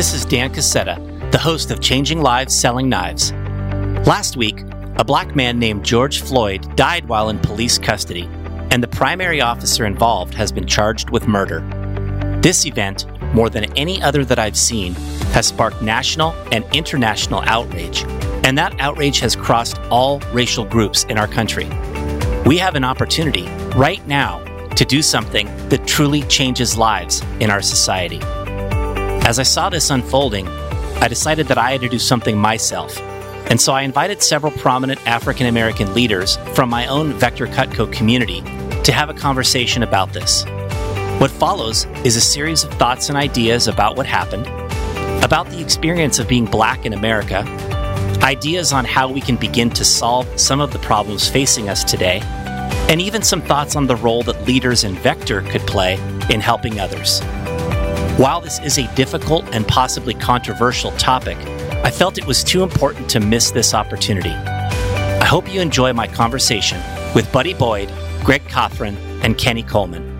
This is Dan Casetta, the host of Changing Lives Selling Knives. Last week, a black man named George Floyd died while in police custody, and the primary officer involved has been charged with murder. This event, more than any other that I've seen, has sparked national and international outrage, and that outrage has crossed all racial groups in our country. We have an opportunity right now to do something that truly changes lives in our society. As I saw this unfolding, I decided that I had to do something myself. And so I invited several prominent African American leaders from my own Vector Cutco community to have a conversation about this. What follows is a series of thoughts and ideas about what happened, about the experience of being black in America, ideas on how we can begin to solve some of the problems facing us today, and even some thoughts on the role that leaders in Vector could play in helping others. While this is a difficult and possibly controversial topic, I felt it was too important to miss this opportunity. I hope you enjoy my conversation with Buddy Boyd, Greg Cothran, and Kenny Coleman.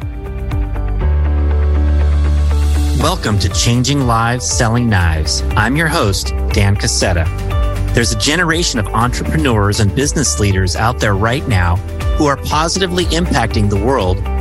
Welcome to Changing Lives Selling Knives. I'm your host, Dan Casetta. There's a generation of entrepreneurs and business leaders out there right now who are positively impacting the world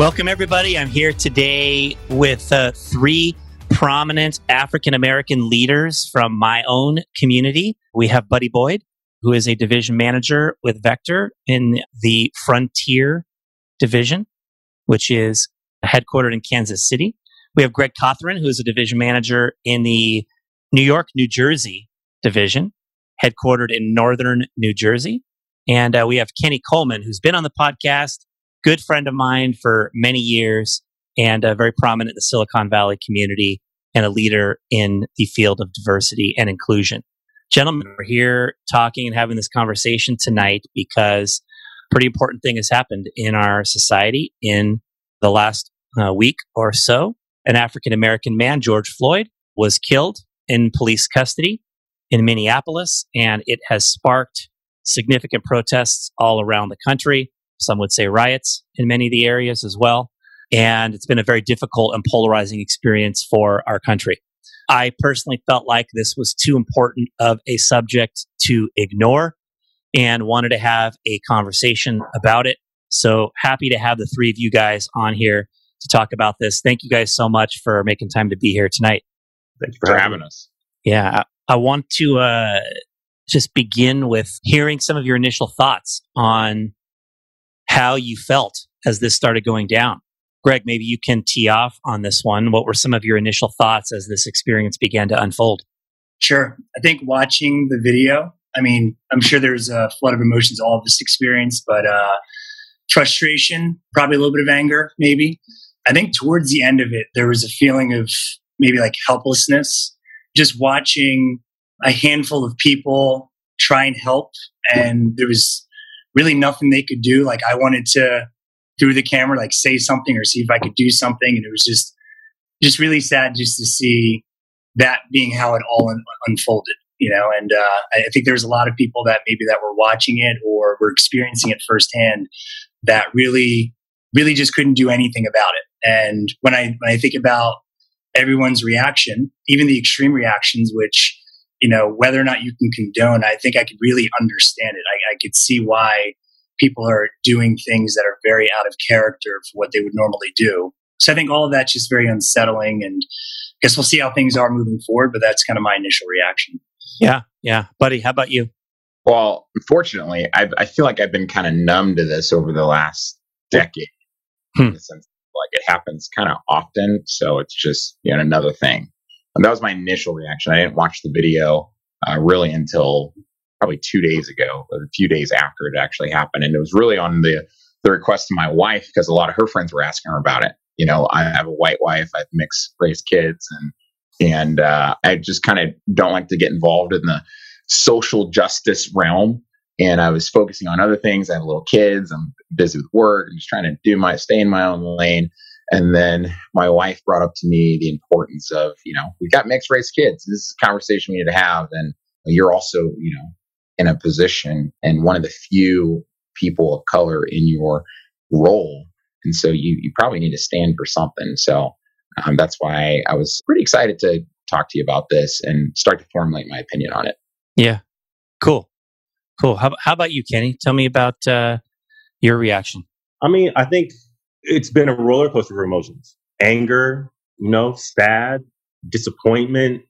Welcome, everybody. I'm here today with uh, three prominent African American leaders from my own community. We have Buddy Boyd, who is a division manager with Vector in the Frontier Division, which is headquartered in Kansas City. We have Greg Cothran, who is a division manager in the New York, New Jersey division, headquartered in Northern New Jersey. And uh, we have Kenny Coleman, who's been on the podcast good friend of mine for many years and uh, very prominent in the Silicon Valley community and a leader in the field of diversity and inclusion. Gentlemen, we're here talking and having this conversation tonight because a pretty important thing has happened in our society in the last uh, week or so. An African American man, George Floyd, was killed in police custody in Minneapolis, and it has sparked significant protests all around the country. Some would say riots in many of the areas as well. And it's been a very difficult and polarizing experience for our country. I personally felt like this was too important of a subject to ignore and wanted to have a conversation about it. So happy to have the three of you guys on here to talk about this. Thank you guys so much for making time to be here tonight. Thank you for having us. Yeah, I, I want to uh, just begin with hearing some of your initial thoughts on how you felt as this started going down. Greg, maybe you can tee off on this one. What were some of your initial thoughts as this experience began to unfold? Sure. I think watching the video, I mean, I'm sure there's a flood of emotions all of this experience, but uh, frustration, probably a little bit of anger, maybe. I think towards the end of it, there was a feeling of maybe like helplessness, just watching a handful of people try and help. And there was really nothing they could do. Like I wanted to through the camera, like say something or see if I could do something. And it was just, just really sad just to see that being how it all un- unfolded, you know? And, uh, I think there's a lot of people that maybe that were watching it or were experiencing it firsthand that really, really just couldn't do anything about it. And when I, when I think about everyone's reaction, even the extreme reactions, which, you know, whether or not you can condone, I think I could really understand it. I, I could see why people are doing things that are very out of character for what they would normally do. So I think all of that's just very unsettling. And I guess we'll see how things are moving forward, but that's kind of my initial reaction. Yeah, yeah, buddy. How about you? Well, unfortunately, I, I feel like I've been kind of numb to this over the last decade. Hmm. In the sense, like it happens kind of often, so it's just you know another thing. And that was my initial reaction. I didn't watch the video uh, really until probably two days ago, a few days after it actually happened, and it was really on the the request of my wife because a lot of her friends were asking her about it. You know, I have a white wife, I have mixed race kids, and and uh, I just kind of don't like to get involved in the social justice realm. And I was focusing on other things. I have little kids. I'm busy with work. I'm just trying to do my stay in my own lane. And then my wife brought up to me the importance of, you know, we've got mixed race kids. This is a conversation we need to have. And you're also, you know, in a position and one of the few people of color in your role. And so you, you probably need to stand for something. So um, that's why I was pretty excited to talk to you about this and start to formulate my opinion on it. Yeah. Cool. Cool. How, how about you, Kenny? Tell me about uh, your reaction. I mean, I think it's been a roller coaster of emotions anger, you know, sad, disappointment,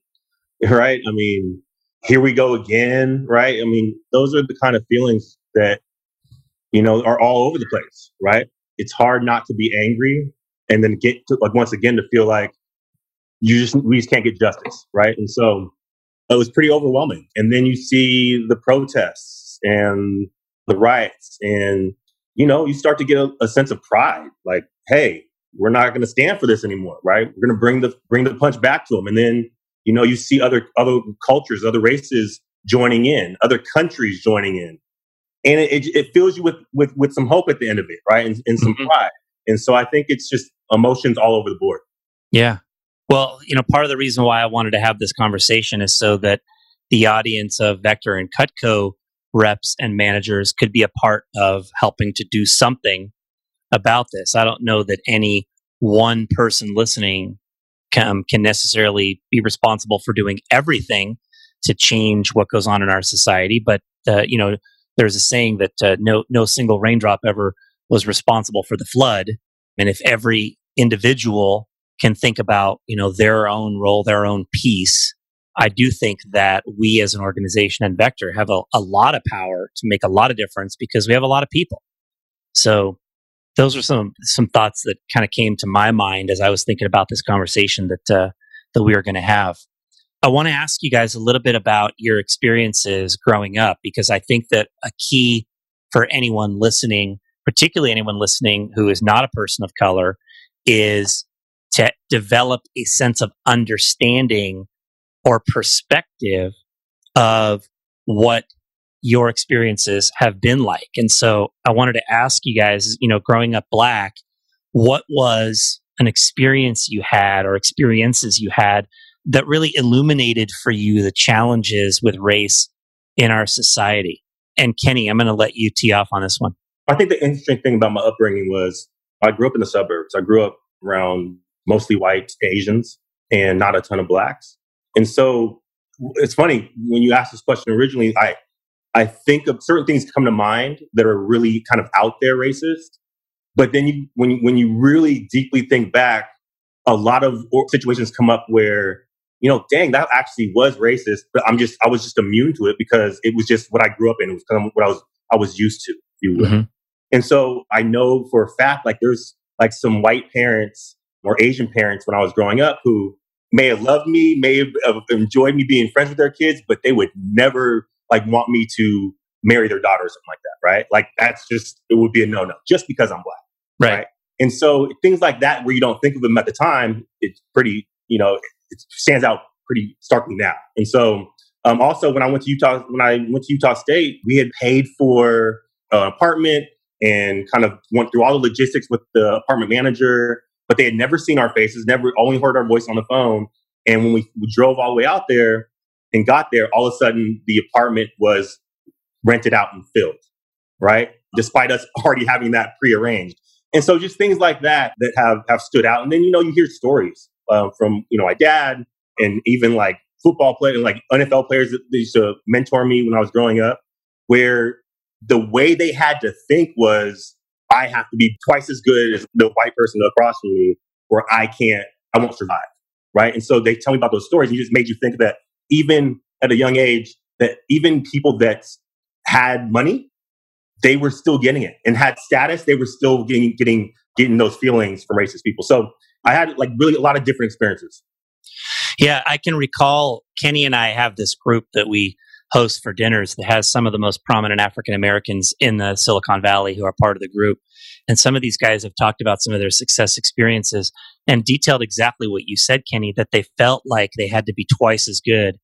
right? I mean, here we go again, right? I mean, those are the kind of feelings that, you know, are all over the place, right? It's hard not to be angry and then get to, like, once again, to feel like you just, we just can't get justice, right? And so it was pretty overwhelming. And then you see the protests and the riots, and you know, you start to get a, a sense of pride. Like, hey, we're not going to stand for this anymore, right? We're going to bring the bring the punch back to them. And then you know, you see other other cultures, other races joining in, other countries joining in, and it, it, it fills you with with with some hope at the end of it, right? And, and some mm-hmm. pride. And so I think it's just emotions all over the board. Yeah, well, you know, part of the reason why I wanted to have this conversation is so that the audience of Vector and Cutco reps and managers could be a part of helping to do something about this. I don't know that any one person listening can, can necessarily be responsible for doing everything to change what goes on in our society, but uh, you know, there's a saying that uh, no no single raindrop ever was responsible for the flood, and if every individual can think about you know their own role their own piece i do think that we as an organization and vector have a, a lot of power to make a lot of difference because we have a lot of people. So those are some some thoughts that kind of came to my mind as i was thinking about this conversation that uh, that we are going to have. I want to ask you guys a little bit about your experiences growing up because i think that a key for anyone listening particularly anyone listening who is not a person of color is to develop a sense of understanding or perspective of what your experiences have been like. And so I wanted to ask you guys, you know, growing up black, what was an experience you had or experiences you had that really illuminated for you the challenges with race in our society? And Kenny, I'm going to let you tee off on this one. I think the interesting thing about my upbringing was I grew up in the suburbs. I grew up around mostly white Asians and not a ton of blacks. And so it's funny when you asked this question originally, I I think of certain things come to mind that are really kind of out there racist. But then you, when you, when you really deeply think back, a lot of situations come up where, you know, dang, that actually was racist, but I'm just, I was just immune to it because it was just what I grew up in. It was kind of what I was, I was used to, you will. Mm-hmm. And so I know for a fact, like there's like some white parents or Asian parents when I was growing up who may have loved me, may have enjoyed me being friends with their kids, but they would never like want me to marry their daughter or something like that, right? Like that's just it would be a no no just because I'm black, right? right? And so things like that where you don't think of them at the time, it's pretty you know it stands out pretty starkly now. And so um, also when I went to Utah when I went to Utah State, we had paid for an apartment and kind of went through all the logistics with the apartment manager but they had never seen our faces, never only heard our voice on the phone. And when we, we drove all the way out there and got there, all of a sudden the apartment was rented out and filled, right? Despite us already having that prearranged. And so just things like that that have, have stood out. And then, you know, you hear stories uh, from, you know, my dad and even like football players, like NFL players that used to mentor me when I was growing up, where the way they had to think was I have to be twice as good as the white person across from me, or I can't, I won't survive. right? And so they tell me about those stories. And it just made you think that even at a young age, that even people that had money, they were still getting it and had status, they were still getting getting getting those feelings from racist people. So I had like really a lot of different experiences. Yeah, I can recall Kenny and I have this group that we host for dinners that has some of the most prominent African Americans in the Silicon Valley who are part of the group. And some of these guys have talked about some of their success experiences and detailed exactly what you said, Kenny, that they felt like they had to be twice as good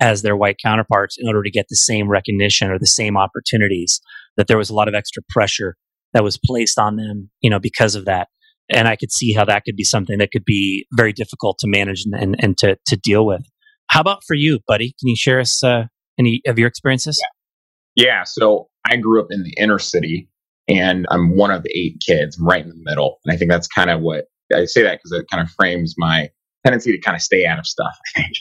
as their white counterparts in order to get the same recognition or the same opportunities, that there was a lot of extra pressure that was placed on them, you know, because of that. And I could see how that could be something that could be very difficult to manage and, and, and to, to deal with. How about for you, buddy? Can you share us uh, any of your experiences? Yeah. yeah. So I grew up in the inner city and I'm one of eight kids. I'm right in the middle. And I think that's kind of what I say that because it kind of frames my tendency to kind of stay out of stuff, I think.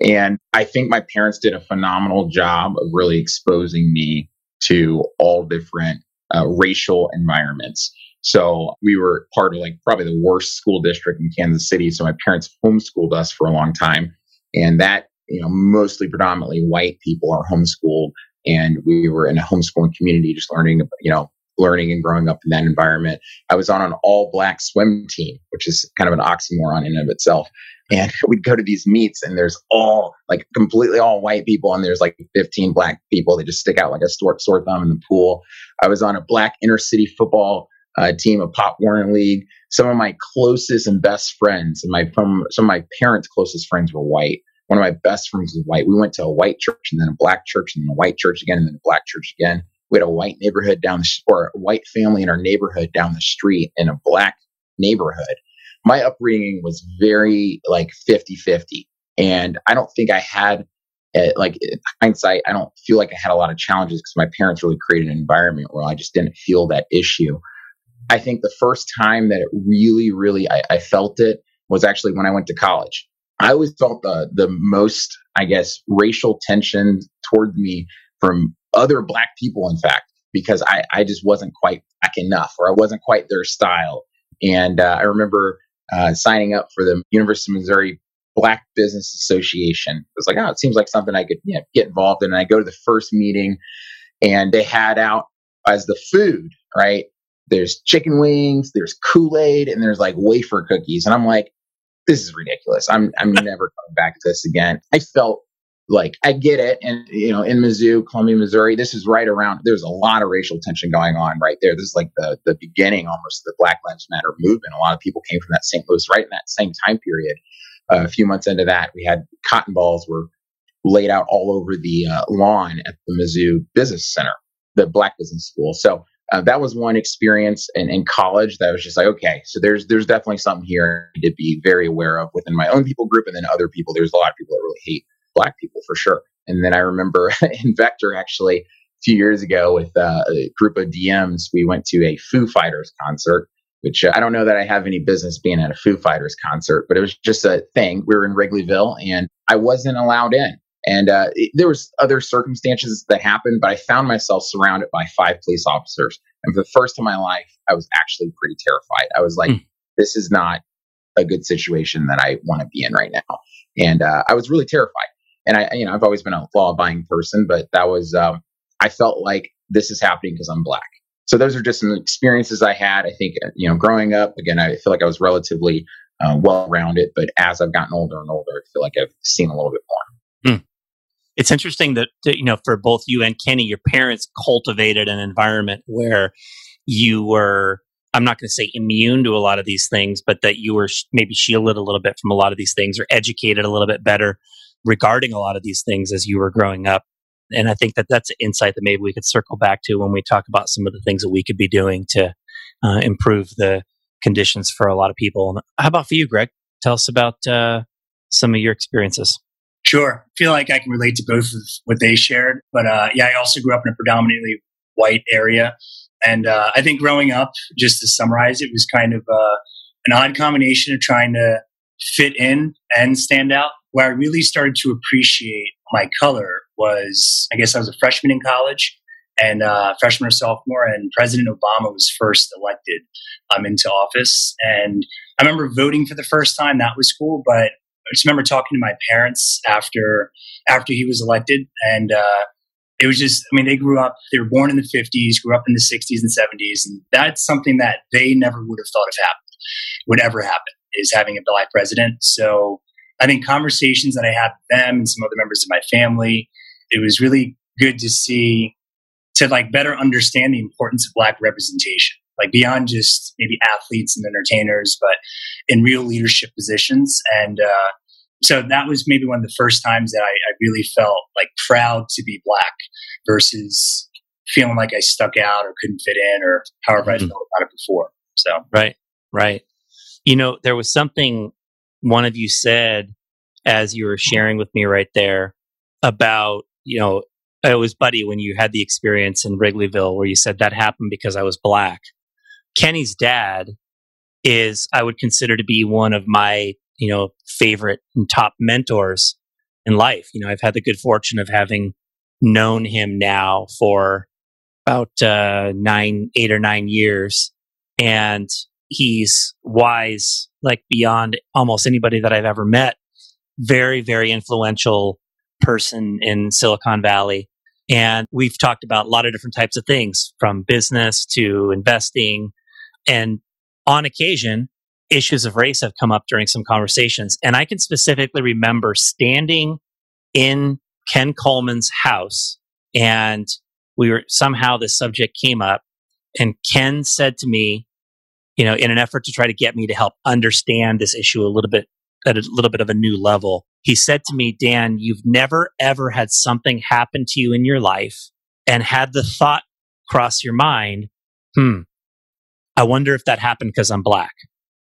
And I think my parents did a phenomenal job of really exposing me to all different uh, racial environments. So we were part of like probably the worst school district in Kansas City. So my parents homeschooled us for a long time. And that you know, mostly predominantly white people are homeschooled. And we were in a homeschooling community, just learning, you know, learning and growing up in that environment. I was on an all black swim team, which is kind of an oxymoron in and of itself. And we'd go to these meets and there's all like completely all white people and there's like 15 black people that just stick out like a sore, sore thumb in the pool. I was on a black inner city football uh, team, a Pop Warner League. Some of my closest and best friends and my from some of my parents' closest friends were white one of my best friends was white. We went to a white church and then a black church and then a white church again and then a black church again. We had a white neighborhood down the or a white family in our neighborhood down the street in a black neighborhood. My upbringing was very like 50 50. And I don't think I had, uh, like, hindsight, I don't feel like I had a lot of challenges because my parents really created an environment where I just didn't feel that issue. I think the first time that it really, really, I, I felt it was actually when I went to college. I always felt the the most, I guess, racial tension toward me from other black people, in fact, because I, I just wasn't quite black enough or I wasn't quite their style. And uh, I remember uh, signing up for the University of Missouri Black Business Association. It was like, oh, it seems like something I could you know, get involved in. And I go to the first meeting and they had out as the food, right? There's chicken wings, there's Kool Aid, and there's like wafer cookies. And I'm like, this is ridiculous. I'm I'm never coming back to this again. I felt like I get it, and you know, in Mizzou, Columbia, Missouri, this is right around. There's a lot of racial tension going on right there. This is like the the beginning, almost the Black Lives Matter movement. A lot of people came from that St. Louis, right in that same time period. Uh, a few months into that, we had cotton balls were laid out all over the uh, lawn at the Mizzou Business Center, the Black Business School. So uh, that was one experience in, in college that was just like, okay, so there's there's definitely something here to be very aware of within my own people group, and then other people. There's a lot of people that really hate black people for sure. And then I remember in Vector actually a few years ago with uh, a group of DMs, we went to a Foo Fighters concert. Which uh, I don't know that I have any business being at a Foo Fighters concert, but it was just a thing. We were in Wrigleyville, and I wasn't allowed in. And uh, it, there was other circumstances that happened, but I found myself surrounded by five police officers. And for the first time in my life, I was actually pretty terrified. I was like, mm. this is not a good situation that I want to be in right now. And uh, I was really terrified. And I, you know, I've always been a law-abiding person, but that was, um, I felt like this is happening because I'm black. So those are just some experiences I had. I think, uh, you know, growing up, again, I feel like I was relatively uh, well-rounded, but as I've gotten older and older, I feel like I've seen a little bit more. Mm it's interesting that, that, you know for both you and Kenny, your parents cultivated an environment where you were. I'm not going to say immune to a lot of these things, but that you were maybe shielded a little bit from a lot of these things or educated a little bit better regarding a lot of these things as you were growing up. And I think that that's an insight that maybe we could circle back to when we talk about some of the things that we could be doing to uh, improve the conditions for a lot of people. How about for you, Greg? Tell us about uh, some of your experiences. Sure. I feel like I can relate to both of what they shared. But uh, yeah, I also grew up in a predominantly white area. And uh, I think growing up, just to summarize, it was kind of uh, an odd combination of trying to fit in and stand out. Where I really started to appreciate my color was, I guess I was a freshman in college and uh, freshman or sophomore, and President Obama was first elected um, into office. And I remember voting for the first time. That was cool. But just remember talking to my parents after after he was elected, and uh, it was just, I mean, they grew up, they were born in the 50s, grew up in the 60s and 70s. And that's something that they never would have thought of happened, would ever happen, is having a black president. So I think conversations that I had with them and some other members of my family, it was really good to see, to like better understand the importance of black representation, like beyond just maybe athletes and entertainers, but in real leadership positions. And, uh, so that was maybe one of the first times that I, I really felt like proud to be black versus feeling like I stuck out or couldn't fit in or however mm-hmm. I felt about it before. So right, right. You know, there was something one of you said as you were sharing with me right there about you know it was buddy when you had the experience in Wrigleyville where you said that happened because I was black. Kenny's dad is I would consider to be one of my you know, favorite and top mentors in life. You know, I've had the good fortune of having known him now for about uh, nine, eight or nine years. And he's wise, like beyond almost anybody that I've ever met. Very, very influential person in Silicon Valley. And we've talked about a lot of different types of things from business to investing. And on occasion, issues of race have come up during some conversations. And I can specifically remember standing in Ken Coleman's house and we were somehow this subject came up and Ken said to me, you know, in an effort to try to get me to help understand this issue a little bit at a little bit of a new level, he said to me, Dan, you've never ever had something happen to you in your life and had the thought cross your mind, hmm, I wonder if that happened because I'm black.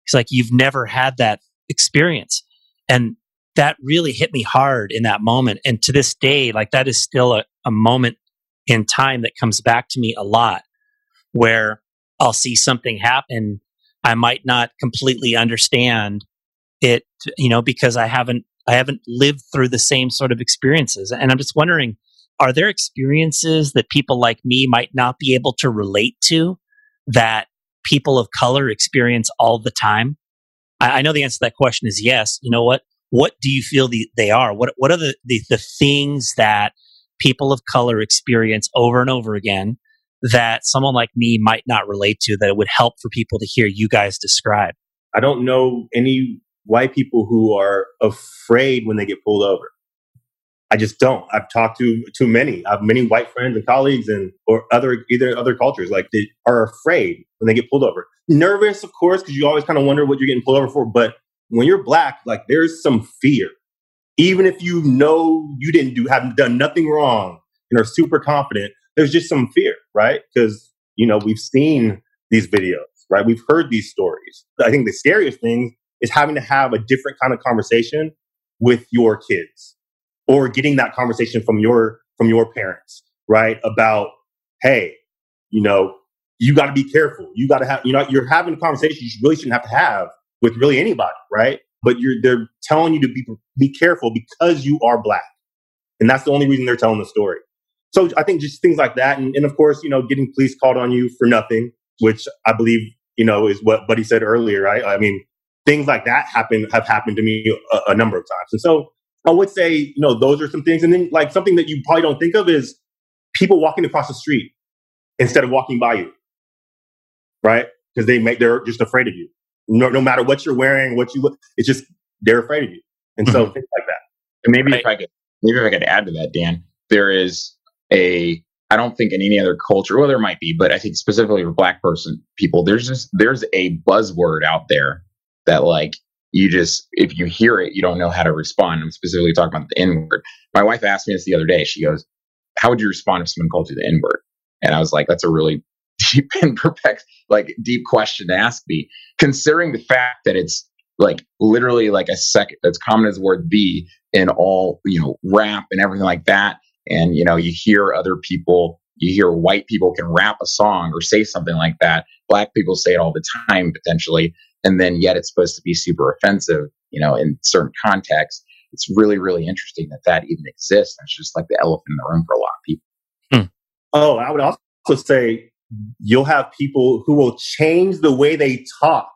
He's like, you've never had that experience. And that really hit me hard in that moment. And to this day, like that is still a, a moment in time that comes back to me a lot where I'll see something happen. I might not completely understand it, you know, because I haven't, I haven't lived through the same sort of experiences. And I'm just wondering, are there experiences that people like me might not be able to relate to that people of color experience all the time? I, I know the answer to that question is yes. You know what? What do you feel the, they are? What What are the, the the things that people of color experience over and over again that someone like me might not relate to? That it would help for people to hear you guys describe. I don't know any white people who are afraid when they get pulled over. I just don't. I've talked to too many. I have many white friends and colleagues and or other either other cultures like they are afraid when they get pulled over. Nervous, of course, because you always kind of wonder what you're getting pulled over for. But when you're black, like there's some fear. Even if you know you didn't do haven't done nothing wrong and are super confident, there's just some fear, right? Because you know, we've seen these videos, right? We've heard these stories. I think the scariest thing is having to have a different kind of conversation with your kids or getting that conversation from your from your parents, right? About, hey, you know, you got to be careful. You got to have, you know, you're having a conversation you really shouldn't have to have with really anybody, right? But you're they're telling you to be be careful because you are black, and that's the only reason they're telling the story. So I think just things like that, and, and of course, you know, getting police called on you for nothing, which I believe you know is what Buddy said earlier, right? I mean, things like that happen have happened to me a, a number of times, and so I would say, you know, those are some things. And then like something that you probably don't think of is people walking across the street instead of walking by you. Right? Because they make they're just afraid of you. No, no matter what you're wearing, what you look, it's just they're afraid of you. And so mm-hmm. things like that. And maybe right. if I could maybe if I could add to that, Dan, there is a I don't think in any other culture, well, there might be, but I think specifically for black person people, there's just there's a buzzword out there that like you just if you hear it you don't know how to respond. I'm specifically talking about the n word my wife asked me this the other day. She goes how would you respond if someone called you the n word and i was like that's a really deep and perplexed like deep question to ask me. Considering the fact that it's like literally like a second as common as the word the in all you know rap and everything like that and you know you hear other people you hear white people can rap a song or say something like that. Black people say it all the time potentially and then yet it's supposed to be super offensive, you know, in certain contexts. It's really, really interesting that that even exists. It's just like the elephant in the room for a lot of people. Hmm. Oh, I would also say you'll have people who will change the way they talk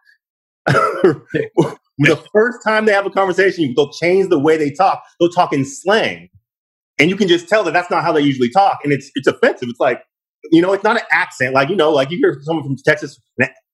the first time they have a conversation, they'll change the way they talk. They'll talk in slang, and you can just tell that that's not how they usually talk, and it's it's offensive. It's like you know, it's not an accent. Like you know, like you hear someone from Texas,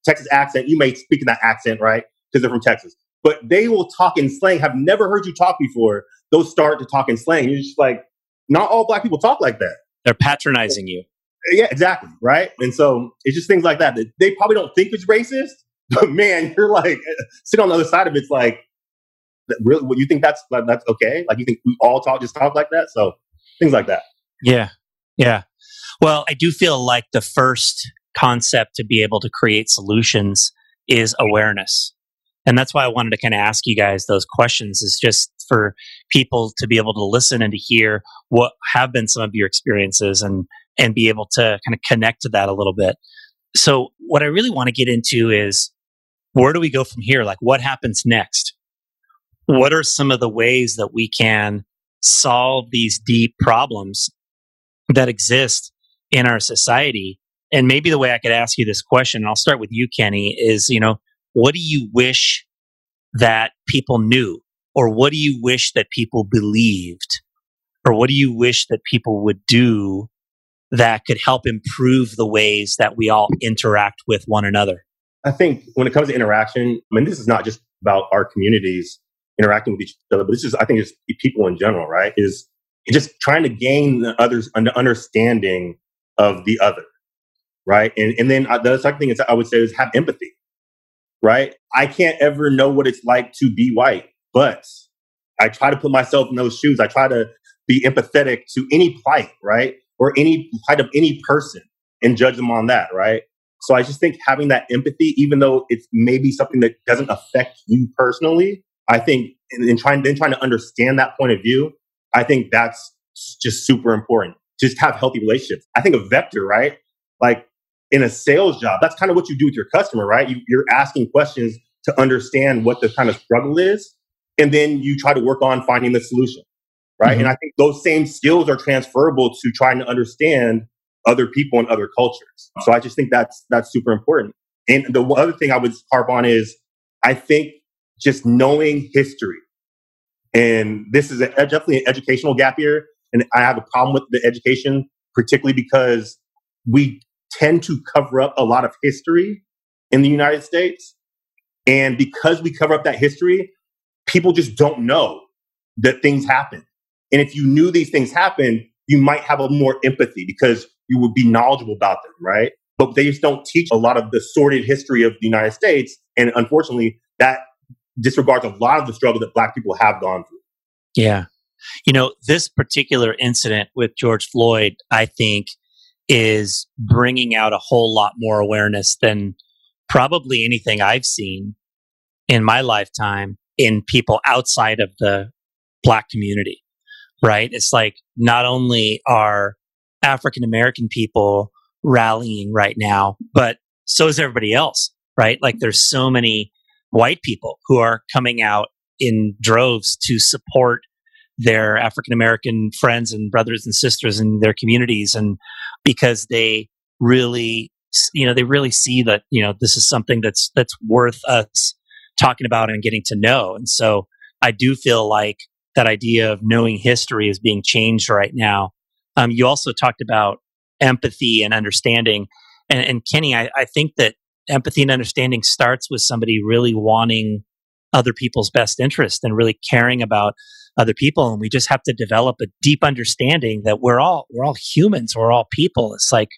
Texas accent, you may speak in that accent, right? Because they're from Texas. But they will talk in slang. Have never heard you talk before. They'll start to talk in slang. You're just like, not all black people talk like that. They're patronizing you. Yeah, exactly. Right. And so it's just things like that. that they probably don't think it's racist, but man, you're like sit on the other side of it, it's like really what you think that's that's okay? Like you think we all talk just talk like that? So things like that. Yeah. Yeah. Well, I do feel like the first concept to be able to create solutions is awareness. And that's why I wanted to kind of ask you guys those questions is just for people to be able to listen and to hear what have been some of your experiences and and be able to kind of connect to that a little bit. So what I really want to get into is where do we go from here? Like what happens next? What are some of the ways that we can solve these deep problems that exist in our society? And maybe the way I could ask you this question, I'll start with you, Kenny, is, you know, what do you wish that people knew? Or what do you wish that people believed? Or what do you wish that people would do that could help improve the ways that we all interact with one another? I think when it comes to interaction, I mean, this is not just about our communities interacting with each other, but this is, I think, just people in general, right? Is just trying to gain the others an understanding of the other, right? And and then uh, the second thing is I would say is have empathy, right? I can't ever know what it's like to be white, but I try to put myself in those shoes. I try to be empathetic to any plight, right? Or any plight of any person and judge them on that, right? So I just think having that empathy, even though it's maybe something that doesn't affect you personally, I think in, trying then trying to understand that point of view, I think that's just super important. Just have healthy relationships. I think a vector, right? Like in a sales job, that's kind of what you do with your customer, right? You, you're asking questions to understand what the kind of struggle is, and then you try to work on finding the solution, right? Mm-hmm. And I think those same skills are transferable to trying to understand other people and other cultures. So I just think that's that's super important. And the other thing I would harp on is I think just knowing history. And this is a, definitely an educational gap here. And I have a problem with the education, particularly because we tend to cover up a lot of history in the United States. And because we cover up that history, people just don't know that things happen. And if you knew these things happen, you might have a more empathy because you would be knowledgeable about them, right? But they just don't teach a lot of the sordid history of the United States. And unfortunately, that disregards a lot of the struggle that Black people have gone through. Yeah. You know, this particular incident with George Floyd, I think, is bringing out a whole lot more awareness than probably anything I've seen in my lifetime in people outside of the Black community, right? It's like not only are African American people rallying right now, but so is everybody else, right? Like there's so many white people who are coming out in droves to support their African American friends and brothers and sisters in their communities. And because they really, you know, they really see that, you know, this is something that's, that's worth us talking about and getting to know. And so I do feel like that idea of knowing history is being changed right now um, you also talked about empathy and understanding. And, and Kenny, I, I think that empathy and understanding starts with somebody really wanting other people's best interest and really caring about other people and we just have to develop a deep understanding that we're all we're all humans we're all people it's like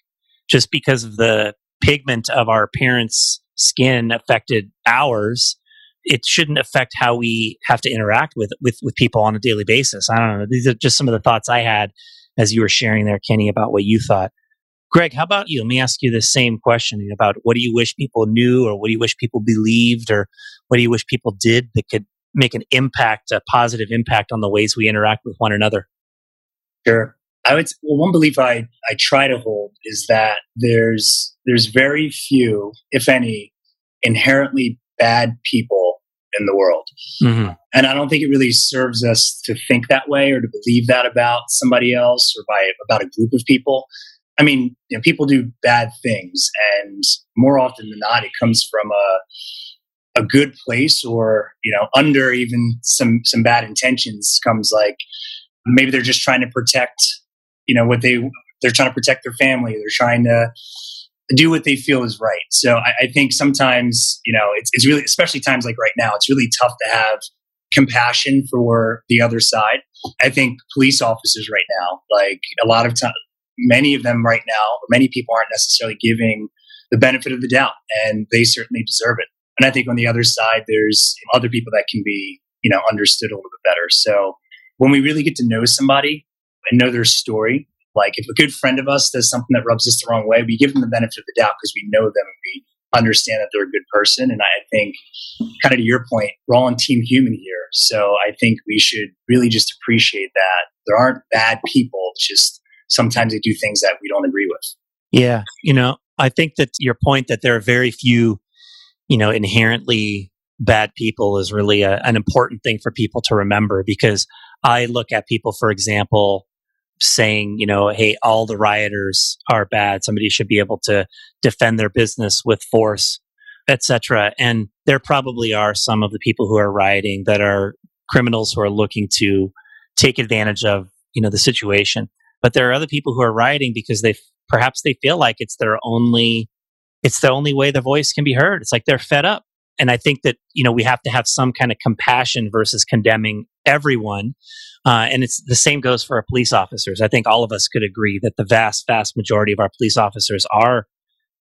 just because of the pigment of our parents skin affected ours it shouldn't affect how we have to interact with with with people on a daily basis i don't know these are just some of the thoughts i had as you were sharing there, Kenny, about what you thought. Greg, how about you? Let me ask you the same question about what do you wish people knew, or what do you wish people believed, or what do you wish people did that could make an impact, a positive impact on the ways we interact with one another? Sure. I would well, one belief I, I try to hold is that there's there's very few, if any, inherently bad people in the world. Mm-hmm. And I don't think it really serves us to think that way or to believe that about somebody else or by about a group of people. I mean, you know, people do bad things, and more often than not, it comes from a a good place or you know under even some some bad intentions comes like maybe they're just trying to protect you know what they they're trying to protect their family. They're trying to do what they feel is right. So i, I think sometimes you know it's, it's really especially times like right now it's really tough to have compassion for the other side. I think police officers right now like a lot of time many of them right now many people aren't necessarily giving the benefit of the doubt and they certainly deserve it and I think on the other side, there's other people that can be, you know, understood a little bit better. So when we really get to know somebody and know their story, like if a good friend of us does something that rubs us the wrong way, we give them the benefit of the doubt because we know them and we understand that they're a good person. And I think, kind of to your point, we're all on team human here. So I think we should really just appreciate that there aren't bad people. Just sometimes they do things that we don't agree with. Yeah. You know, I think that your point that there are very few you know, inherently bad people is really a, an important thing for people to remember because I look at people, for example, saying, you know, hey, all the rioters are bad. Somebody should be able to defend their business with force, etc. And there probably are some of the people who are rioting that are criminals who are looking to take advantage of, you know, the situation. But there are other people who are rioting because they perhaps they feel like it's their only it's the only way the voice can be heard. It's like they're fed up. And I think that, you know, we have to have some kind of compassion versus condemning everyone. Uh, and it's the same goes for our police officers. I think all of us could agree that the vast, vast majority of our police officers are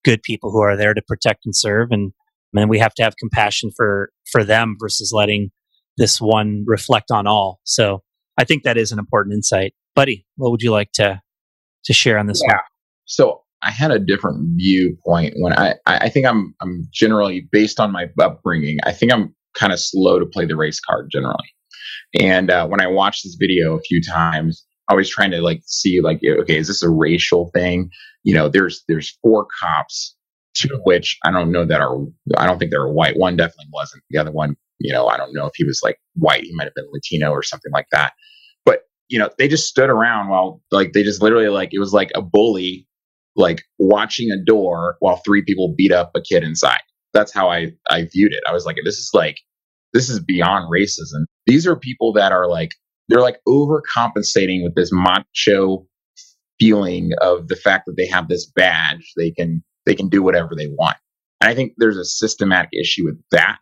good people who are there to protect and serve. And then we have to have compassion for, for them versus letting this one reflect on all. So I think that is an important insight. Buddy, what would you like to, to share on this yeah. one? So I had a different viewpoint when I, I think I'm, I'm generally based on my upbringing. I think I'm kind of slow to play the race card generally. And uh, when I watched this video a few times, I was trying to like see like, okay, is this a racial thing? You know, there's, there's four cops, two of which I don't know that are, I don't think they're white. One definitely wasn't. The other one, you know, I don't know if he was like white. He might have been Latino or something like that. But, you know, they just stood around while like, they just literally like, it was like a bully like watching a door while three people beat up a kid inside. That's how I, I viewed it. I was like, this is like, this is beyond racism. These are people that are like, they're like overcompensating with this macho feeling of the fact that they have this badge. They can, they can do whatever they want. And I think there's a systematic issue with that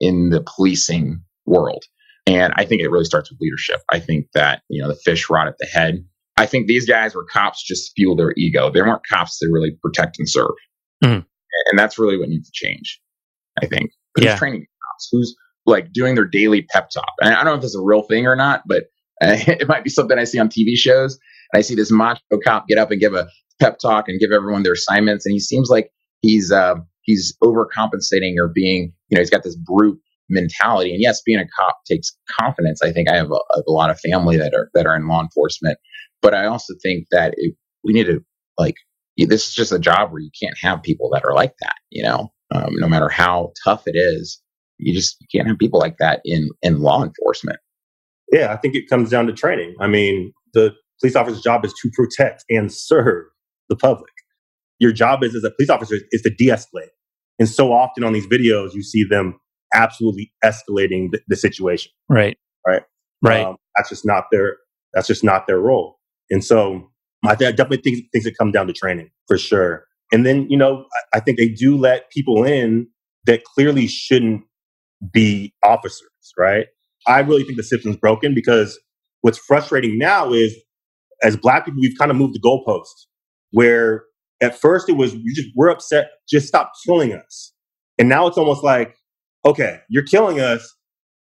in the policing world. And I think it really starts with leadership. I think that, you know, the fish rot at the head I think these guys were cops just fuel their ego. They weren't cops to really protect and serve. Mm-hmm. And that's really what needs to change, I think. yeah. Who's training cops? Who's like doing their daily pep talk? And I don't know if it's a real thing or not, but uh, it might be something I see on TV shows. And I see this macho cop get up and give a pep talk and give everyone their assignments. And he seems like he's, uh, he's overcompensating or being, you know, he's got this brute mentality. And yes, being a cop takes confidence. I think I have a, a lot of family that are, that are in law enforcement but I also think that it, we need to like this is just a job where you can't have people that are like that. You know, um, no matter how tough it is, you just you can't have people like that in in law enforcement. Yeah, I think it comes down to training. I mean, the police officer's job is to protect and serve the public. Your job is as a police officer is to de-escalate. And so often on these videos, you see them absolutely escalating the, the situation. Right. Right. Right. Um, that's just not their. That's just not their role. And so I, definitely think things that come down to training for sure. And then, you know, I, I think they do let people in that clearly shouldn't be officers, right? I really think the system's broken because what's frustrating now is as black people, we've kind of moved the goalposts where at first it was, you just, we're upset, just stop killing us. And now it's almost like, okay, you're killing us,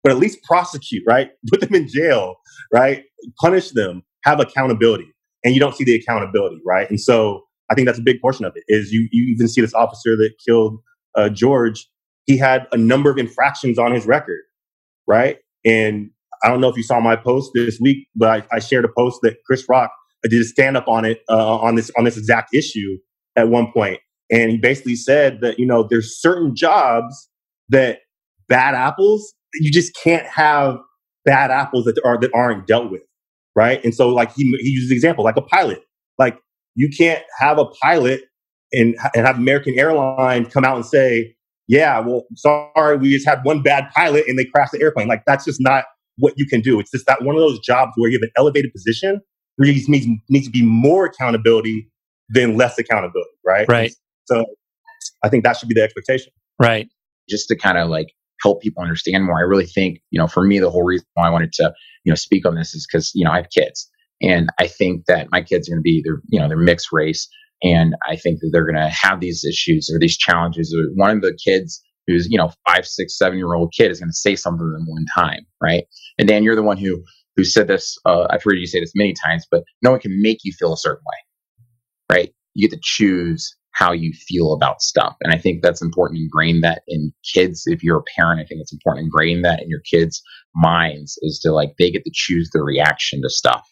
but at least prosecute, right? Put them in jail, right? Punish them have accountability and you don't see the accountability, right? And so I think that's a big portion of it is you, you even see this officer that killed uh, George, he had a number of infractions on his record, right? And I don't know if you saw my post this week, but I, I shared a post that Chris Rock did a stand up on it uh, on this on this exact issue at one point, and he basically said that you know there's certain jobs that bad apples you just can't have bad apples that are that aren't dealt with right? And so like he he uses the example like a pilot. Like you can't have a pilot and and have American Airlines come out and say yeah, well, sorry, we just had one bad pilot and they crashed the airplane. Like that's just not what you can do. It's just that one of those jobs where you have an elevated position where you needs, needs to be more accountability than less accountability, right? Right. So I think that should be the expectation. Right. Just to kind of like help people understand more. I really think, you know, for me, the whole reason why I wanted to, you know, speak on this is because, you know, I have kids and I think that my kids are going to be, they're, you know, they're mixed race. And I think that they're going to have these issues or these challenges. One of the kids who's, you know, five, six, seven year old kid is going to say something to them one time. Right. And Dan, you're the one who, who said this. Uh, I've heard you say this many times, but no one can make you feel a certain way. Right. You get to choose how you feel about stuff. And I think that's important to ingrain that in kids. If you're a parent, I think it's important to ingrain that in your kids' minds is to like, they get to choose their reaction to stuff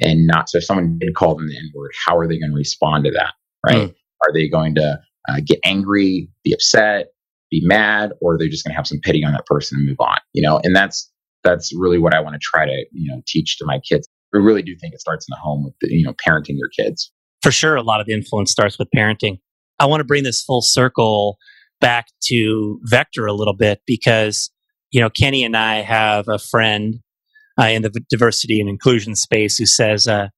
and not so if someone did call them the N word, how are they going to respond to that? Right? Mm. Are they going to uh, get angry, be upset, be mad, or they're just going to have some pity on that person and move on? You know, and that's that's really what I want to try to you know teach to my kids. I really do think it starts in the home with the, you know parenting your kids. For sure, a lot of the influence starts with parenting. I want to bring this full circle back to Vector a little bit because you know Kenny and I have a friend uh, in the diversity and inclusion space who says uh,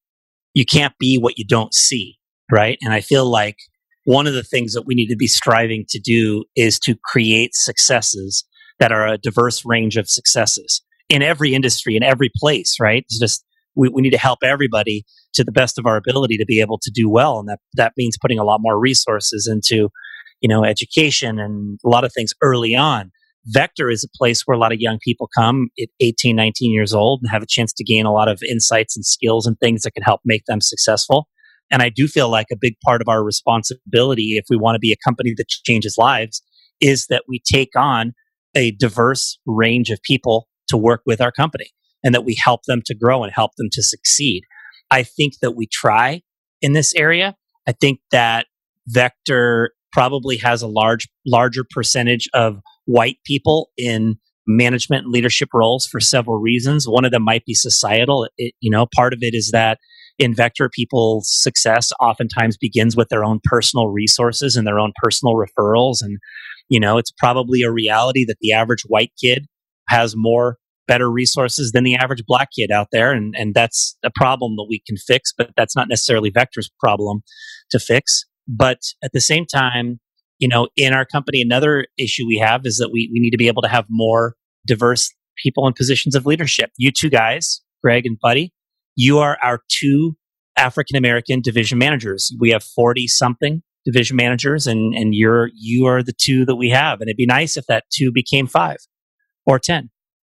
you can't be what you don't see, right? And I feel like one of the things that we need to be striving to do is to create successes that are a diverse range of successes in every industry, in every place, right? It's just we, we need to help everybody to the best of our ability to be able to do well. And that, that means putting a lot more resources into, you know, education and a lot of things early on. Vector is a place where a lot of young people come at 18, 19 years old and have a chance to gain a lot of insights and skills and things that can help make them successful. And I do feel like a big part of our responsibility, if we want to be a company that changes lives, is that we take on a diverse range of people to work with our company and that we help them to grow and help them to succeed. I think that we try in this area. I think that Vector probably has a large, larger percentage of white people in management and leadership roles for several reasons. One of them might be societal. It, you know, part of it is that in Vector, people's success oftentimes begins with their own personal resources and their own personal referrals. And, you know, it's probably a reality that the average white kid has more better resources than the average black kid out there. And, and that's a problem that we can fix, but that's not necessarily Vector's problem to fix. But at the same time, you know, in our company, another issue we have is that we, we need to be able to have more diverse people in positions of leadership. You two guys, Greg and Buddy, you are our two African American division managers. We have 40 something division managers and, and you're, you are the two that we have. And it'd be nice if that two became five or 10,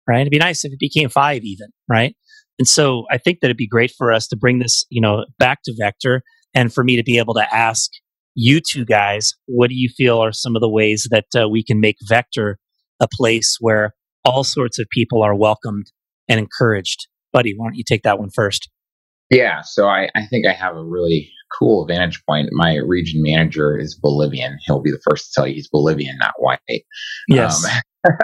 right? It'd be nice if it became five even, right? And so I think that it'd be great for us to bring this, you know, back to Vector and for me to be able to ask you two guys, what do you feel are some of the ways that uh, we can make Vector a place where all sorts of people are welcomed and encouraged? Buddy, why don't you take that one first? Yeah, so I, I think I have a really cool vantage point. My region manager is Bolivian. He'll be the first to tell you he's Bolivian, not white. Yes. Um, and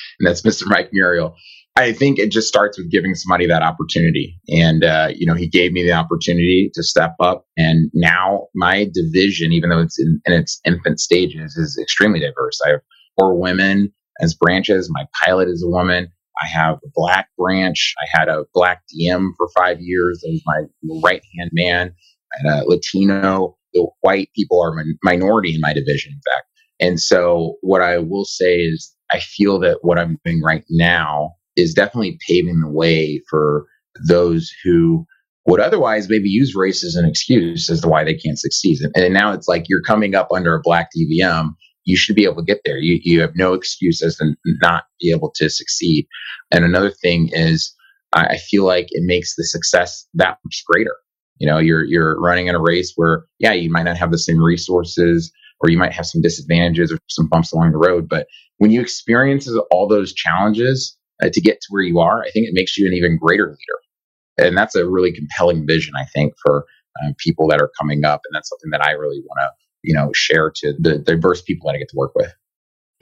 that's Mr. Mike Muriel. I think it just starts with giving somebody that opportunity. And, uh, you know, he gave me the opportunity to step up. And now my division, even though it's in, in its infant stages, is extremely diverse. I have four women as branches. My pilot is a woman. I have a black branch. I had a black DM for five years. Was my right hand man. And a Latino. The white people are min- minority in my division, in fact. And so, what I will say is, I feel that what I'm doing right now is definitely paving the way for those who would otherwise maybe use race as an excuse as to why they can't succeed. And now it's like you're coming up under a black DVM. You should be able to get there. You, you have no excuse as to not be able to succeed. And another thing is, I feel like it makes the success that much greater. You know, you're you're running in a race where, yeah, you might not have the same resources, or you might have some disadvantages or some bumps along the road. But when you experience all those challenges, uh, to get to where you are, I think it makes you an even greater leader. And that's a really compelling vision, I think, for uh, people that are coming up. And that's something that I really want to, you know, share to the diverse people that I get to work with.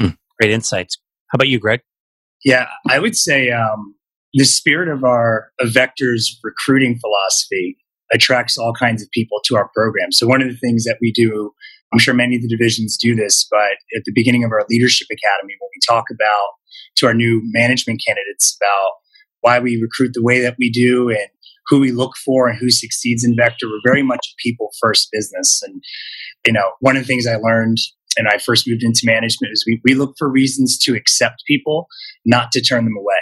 Hmm. Great insights. How about you, Greg? Yeah, I would say um, the spirit of our of Vector's recruiting philosophy attracts all kinds of people to our program. So one of the things that we do I'm sure many of the divisions do this, but at the beginning of our leadership academy, when we talk about to our new management candidates about why we recruit the way that we do and who we look for and who succeeds in Vector, we're very much a people first business. And, you know, one of the things I learned and I first moved into management is we, we look for reasons to accept people, not to turn them away.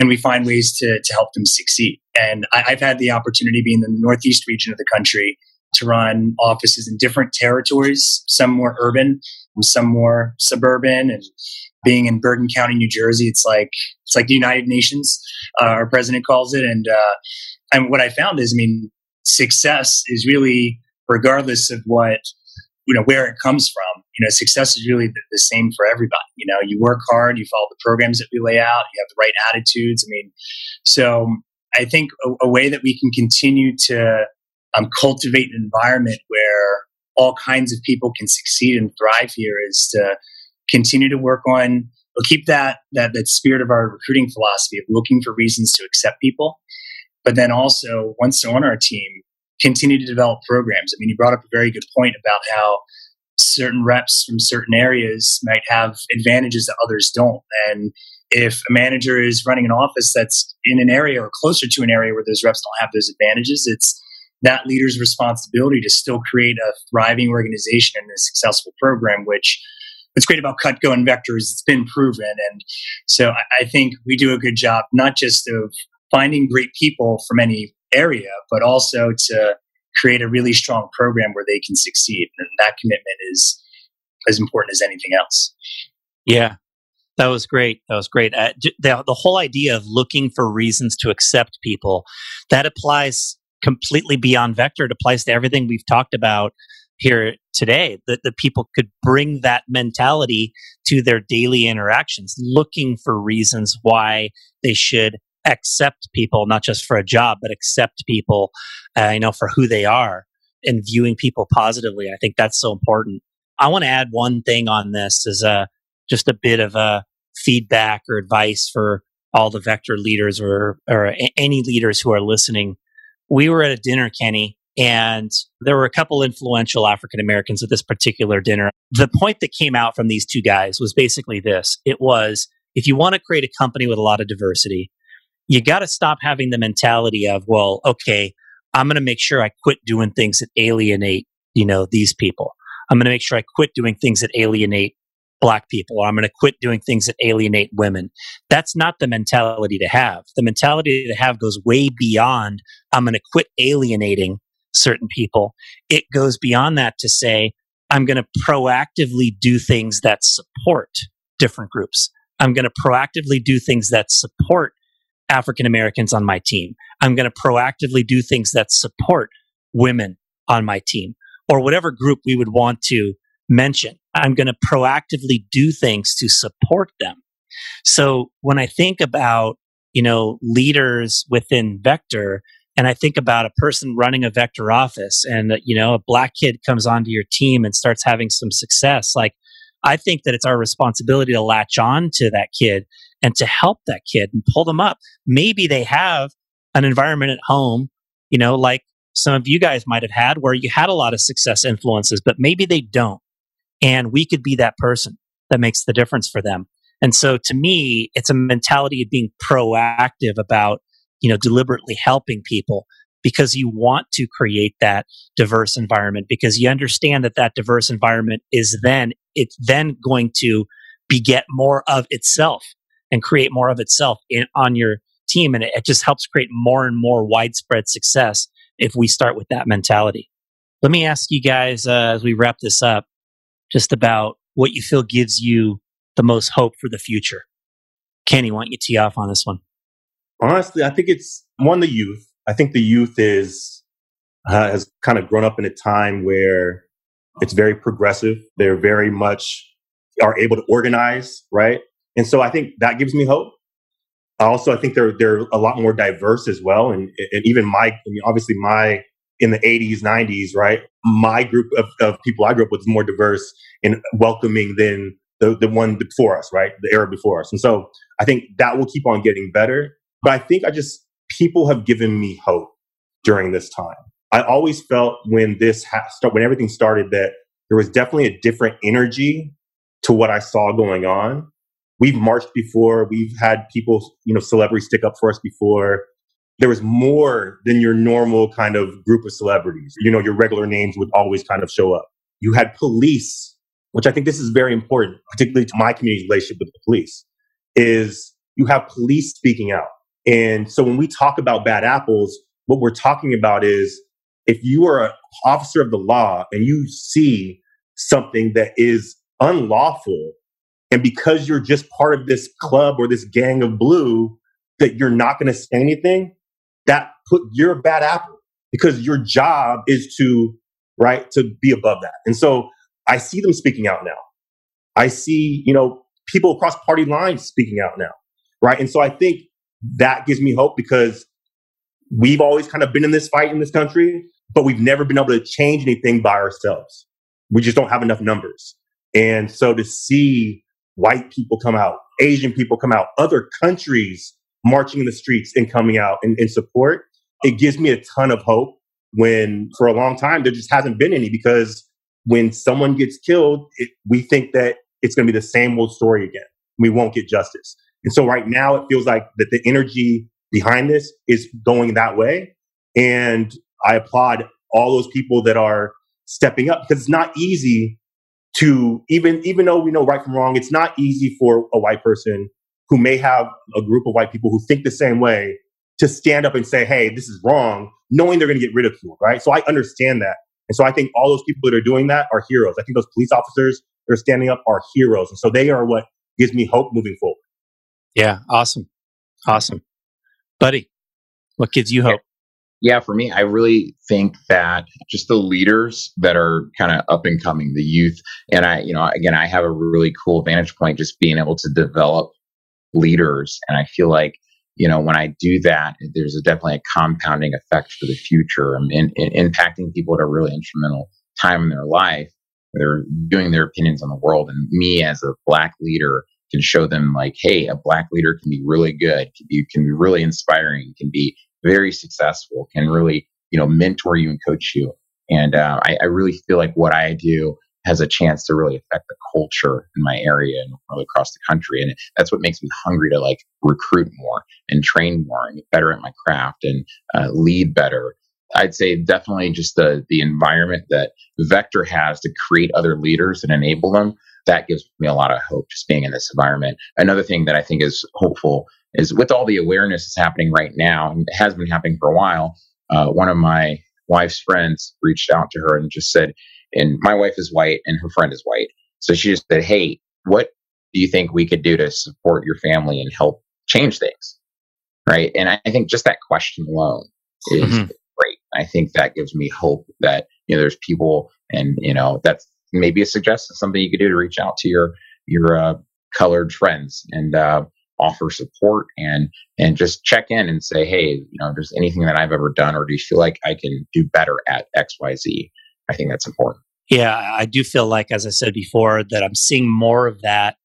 And we find ways to, to help them succeed. And I, I've had the opportunity being in the Northeast region of the country to run offices in different territories, some more urban and some more suburban. And being in Bergen County, New Jersey, it's like it's like the United Nations. Uh, our president calls it. And uh, and what I found is, I mean, success is really regardless of what you know where it comes from. You know, success is really the, the same for everybody. You know, you work hard, you follow the programs that we lay out, you have the right attitudes. I mean, so I think a, a way that we can continue to um, cultivate an environment where all kinds of people can succeed and thrive here is to continue to work on we'll keep that that that spirit of our recruiting philosophy of looking for reasons to accept people but then also once they're on our team continue to develop programs. I mean you brought up a very good point about how certain reps from certain areas might have advantages that others don't. And if a manager is running an office that's in an area or closer to an area where those reps don't have those advantages it's that leader's responsibility to still create a thriving organization and a successful program, which what's great about Cutco and Vector is it's been proven. And so I, I think we do a good job, not just of finding great people from any area, but also to create a really strong program where they can succeed. And that commitment is as important as anything else. Yeah, that was great. That was great. Uh, the, the whole idea of looking for reasons to accept people that applies completely beyond vector. It applies to everything we've talked about here today that the people could bring that mentality to their daily interactions, looking for reasons why they should accept people, not just for a job, but accept people, uh, you know, for who they are and viewing people positively. I think that's so important. I want to add one thing on this as a just a bit of a feedback or advice for all the vector leaders or or any leaders who are listening we were at a dinner, Kenny, and there were a couple influential African Americans at this particular dinner. The point that came out from these two guys was basically this it was if you want to create a company with a lot of diversity, you got to stop having the mentality of, well, okay, I'm going to make sure I quit doing things that alienate, you know, these people. I'm going to make sure I quit doing things that alienate black people or I'm going to quit doing things that alienate women. That's not the mentality to have. The mentality to have goes way beyond I'm going to quit alienating certain people. It goes beyond that to say I'm going to proactively do things that support different groups. I'm going to proactively do things that support African Americans on my team. I'm going to proactively do things that support women on my team or whatever group we would want to mention. I'm going to proactively do things to support them. So when I think about, you know, leaders within Vector, and I think about a person running a Vector office and, you know, a black kid comes onto your team and starts having some success, like, I think that it's our responsibility to latch on to that kid and to help that kid and pull them up. Maybe they have an environment at home, you know, like some of you guys might have had where you had a lot of success influences, but maybe they don't. And we could be that person that makes the difference for them. And so to me, it's a mentality of being proactive about, you know, deliberately helping people because you want to create that diverse environment because you understand that that diverse environment is then, it's then going to beget more of itself and create more of itself in, on your team. And it, it just helps create more and more widespread success if we start with that mentality. Let me ask you guys uh, as we wrap this up just about what you feel gives you the most hope for the future. Kenny, why don't you tee off on this one? Honestly, I think it's one, the youth. I think the youth is, uh, has kind of grown up in a time where it's very progressive. They're very much are able to organize, right? And so I think that gives me hope. Also, I think they're they're a lot more diverse as well, and and even my I mean, obviously my in the 80s, 90s, right? My group of, of people I grew up with is more diverse and welcoming than the, the one before us, right? The era before us. And so I think that will keep on getting better. But I think I just, people have given me hope during this time. I always felt when this ha- when everything started that there was definitely a different energy to what I saw going on. We've marched before. We've had people, you know, celebrities stick up for us before. There was more than your normal kind of group of celebrities. You know, your regular names would always kind of show up. You had police, which I think this is very important, particularly to my community relationship with the police, is you have police speaking out. And so when we talk about bad apples, what we're talking about is if you are an officer of the law and you see something that is unlawful, and because you're just part of this club or this gang of blue, that you're not going to say anything, that put you're a bad apple because your job is to right to be above that. And so I see them speaking out now. I see, you know, people across party lines speaking out now. Right. And so I think that gives me hope because we've always kind of been in this fight in this country, but we've never been able to change anything by ourselves. We just don't have enough numbers. And so to see white people come out, Asian people come out, other countries marching in the streets and coming out in, in support, it gives me a ton of hope when for a long time there just hasn't been any because when someone gets killed, it, we think that it's going to be the same old story again. We won't get justice. And so right now it feels like that the energy behind this is going that way. And I applaud all those people that are stepping up because it's not easy to even even though we know right from wrong, it's not easy for a white person who may have a group of white people who think the same way to stand up and say, "Hey, this is wrong," knowing they're going to get ridiculed, right? So I understand that, and so I think all those people that are doing that are heroes. I think those police officers that are standing up are heroes, and so they are what gives me hope moving forward. Yeah, awesome, awesome, buddy. What gives you hope? yeah, for me, I really think that just the leaders that are kind of up and coming, the youth, and I, you know, again, I have a really cool vantage point just being able to develop leaders. And I feel like, you know, when I do that, there's a, definitely a compounding effect for the future and, and, and impacting people at a really instrumental time in their life. They're doing their opinions on the world. And me as a black leader can show them like, hey, a black leader can be really good, can be, can be really inspiring, can be very successful, can really, you know, mentor you and coach you. And uh, I, I really feel like what I do has a chance to really affect the culture in my area and across the country. And that's what makes me hungry to like recruit more and train more and get better at my craft and uh, lead better. I'd say definitely just the the environment that Vector has to create other leaders and enable them. That gives me a lot of hope just being in this environment. Another thing that I think is hopeful is with all the awareness that's happening right now, and has been happening for a while. Uh, one of my wife's friends reached out to her and just said, and my wife is white and her friend is white. So she just said, Hey, what do you think we could do to support your family and help change things? Right. And I think just that question alone is mm-hmm. great. I think that gives me hope that, you know, there's people and, you know, that's maybe a suggestion, something you could do to reach out to your, your, uh, colored friends and, uh, offer support and and just check in and say hey you know there's anything that i've ever done or do you feel like i can do better at xyz i think that's important yeah i do feel like as i said before that i'm seeing more of that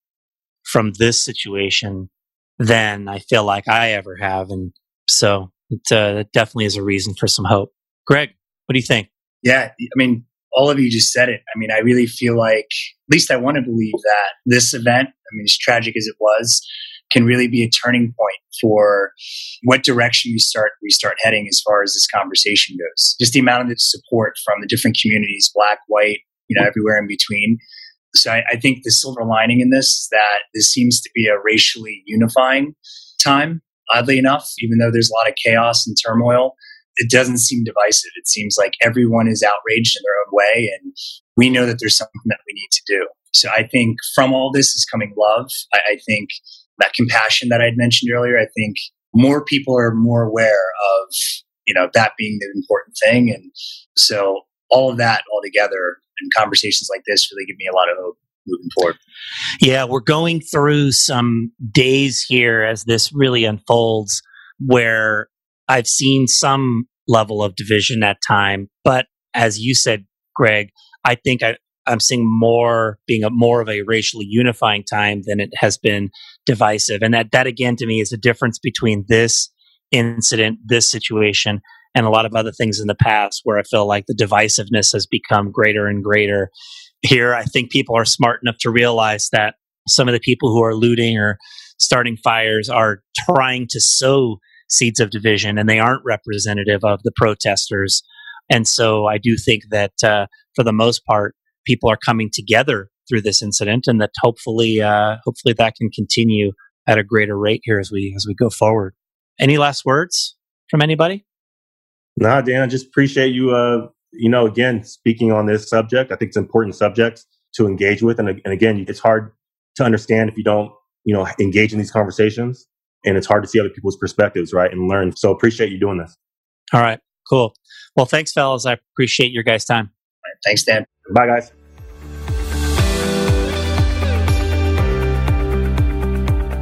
from this situation than i feel like i ever have and so it uh, definitely is a reason for some hope greg what do you think yeah i mean all of you just said it. I mean, I really feel like, at least I want to believe that this event, I mean, as tragic as it was, can really be a turning point for what direction we start we start heading as far as this conversation goes. Just the amount of support from the different communities, black, white, you know, everywhere in between. So I, I think the silver lining in this is that this seems to be a racially unifying time. Oddly enough, even though there's a lot of chaos and turmoil, it doesn't seem divisive. It seems like everyone is outraged in their own way, and we know that there's something that we need to do. So I think from all this is coming love. I, I think that compassion that I'd mentioned earlier, I think more people are more aware of, you know, that being the important thing. And so all of that all together and conversations like this really give me a lot of hope moving forward. Yeah, we're going through some days here as this really unfolds where I've seen some level of division at time, but as you said, Greg, I think I, I'm seeing more being a more of a racially unifying time than it has been divisive. And that that again to me is the difference between this incident, this situation, and a lot of other things in the past where I feel like the divisiveness has become greater and greater. here. I think people are smart enough to realize that some of the people who are looting or starting fires are trying to sow seeds of division and they aren't representative of the protesters. And so I do think that uh, for the most part, people are coming together through this incident and that hopefully, uh, hopefully that can continue at a greater rate here as we, as we go forward. Any last words from anybody? Nah, Dan, I just appreciate you, uh, you know, again, speaking on this subject. I think it's important subject to engage with. And, and again, it's hard to understand if you don't, you know, engage in these conversations. And it's hard to see other people's perspectives, right? And learn. So appreciate you doing this. All right. Cool. Well, thanks, fellas. I appreciate your guys' time. Right, thanks, Dan. Bye, guys.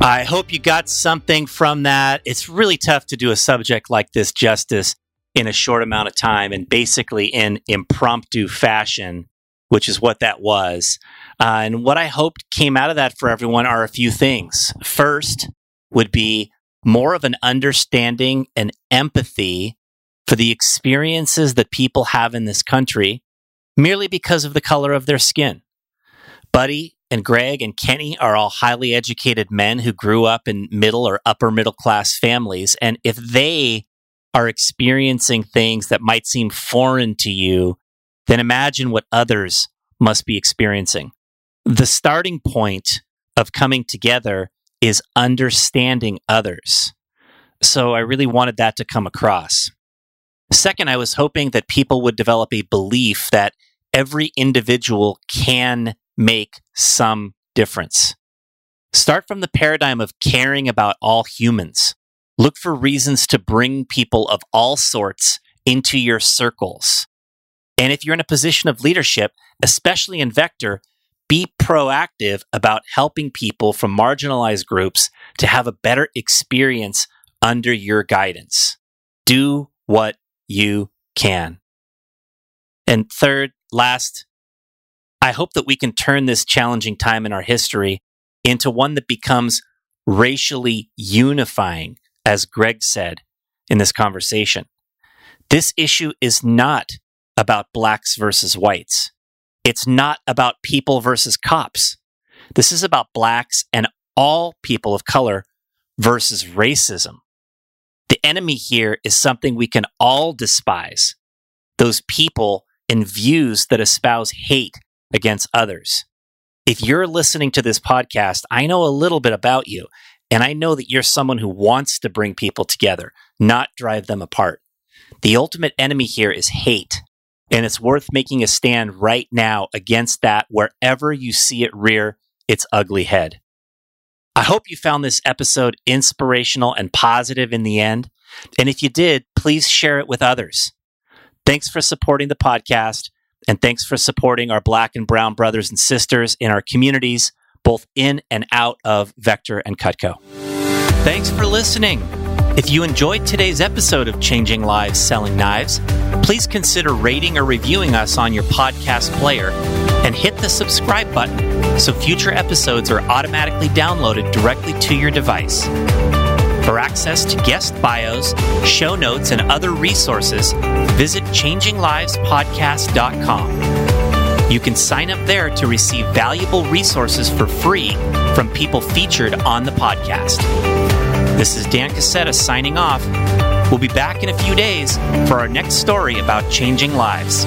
I hope you got something from that. It's really tough to do a subject like this justice in a short amount of time and basically in impromptu fashion, which is what that was. Uh, and what I hoped came out of that for everyone are a few things. First would be more of an understanding and empathy for the experiences that people have in this country merely because of the color of their skin. Buddy and Greg and Kenny are all highly educated men who grew up in middle or upper middle class families. And if they are experiencing things that might seem foreign to you, then imagine what others must be experiencing. The starting point of coming together is understanding others. So I really wanted that to come across. Second, I was hoping that people would develop a belief that every individual can make some difference. Start from the paradigm of caring about all humans. Look for reasons to bring people of all sorts into your circles. And if you're in a position of leadership, especially in Vector, be proactive about helping people from marginalized groups to have a better experience under your guidance. Do what you can. And third, last, I hope that we can turn this challenging time in our history into one that becomes racially unifying, as Greg said in this conversation. This issue is not about blacks versus whites. It's not about people versus cops. This is about blacks and all people of color versus racism. The enemy here is something we can all despise those people and views that espouse hate against others. If you're listening to this podcast, I know a little bit about you, and I know that you're someone who wants to bring people together, not drive them apart. The ultimate enemy here is hate, and it's worth making a stand right now against that wherever you see it rear its ugly head. I hope you found this episode inspirational and positive in the end. And if you did, please share it with others. Thanks for supporting the podcast. And thanks for supporting our black and brown brothers and sisters in our communities, both in and out of Vector and Cutco. Thanks for listening. If you enjoyed today's episode of Changing Lives Selling Knives, please consider rating or reviewing us on your podcast player and hit the subscribe button so future episodes are automatically downloaded directly to your device. For access to guest bios, show notes, and other resources, visit changinglivespodcast.com. You can sign up there to receive valuable resources for free from people featured on the podcast. This is Dan Casetta signing off. We'll be back in a few days for our next story about changing lives.